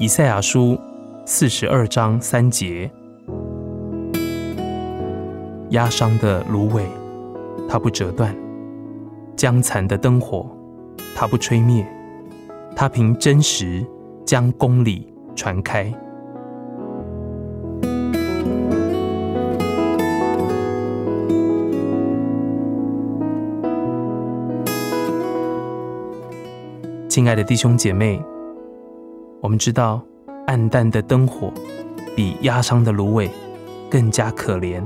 以赛亚书四十二章三节：压伤的芦苇，它不折断；将残的灯火，它不吹灭。它凭真实将公理传开。亲爱的弟兄姐妹，我们知道，暗淡的灯火比压伤的芦苇更加可怜。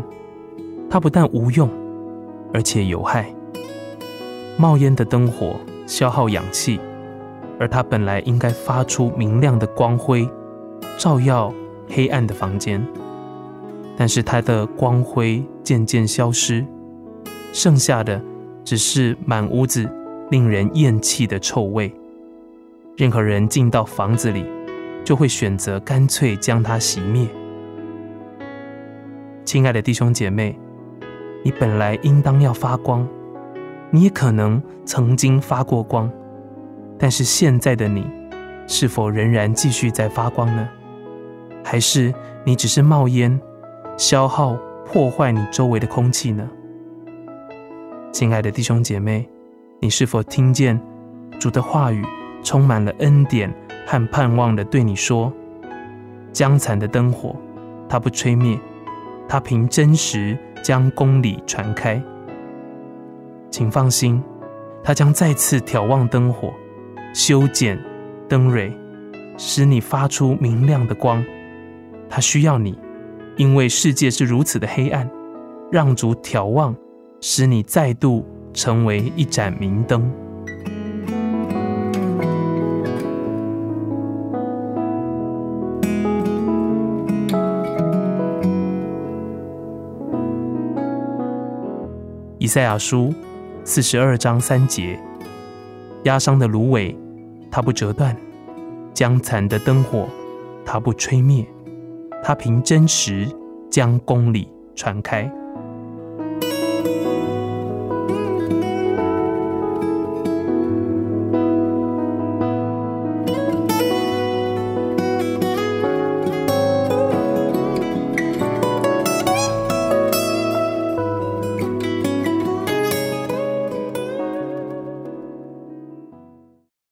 它不但无用，而且有害。冒烟的灯火消耗氧气，而它本来应该发出明亮的光辉，照耀黑暗的房间。但是它的光辉渐渐消失，剩下的只是满屋子令人厌弃的臭味。任何人进到房子里，就会选择干脆将它熄灭。亲爱的弟兄姐妹，你本来应当要发光，你也可能曾经发过光，但是现在的你，是否仍然继续在发光呢？还是你只是冒烟，消耗破坏你周围的空气呢？亲爱的弟兄姐妹，你是否听见主的话语？充满了恩典和盼望的对你说：“将残的灯火，它不吹灭，它凭真实将公理传开。请放心，它将再次眺望灯火，修剪灯蕊，使你发出明亮的光。它需要你，因为世界是如此的黑暗，让主眺望，使你再度成为一盏明灯。”赛亚书四十二章三节：压伤的芦苇，它不折断；将残的灯火，它不吹灭。它凭真实将公理传开。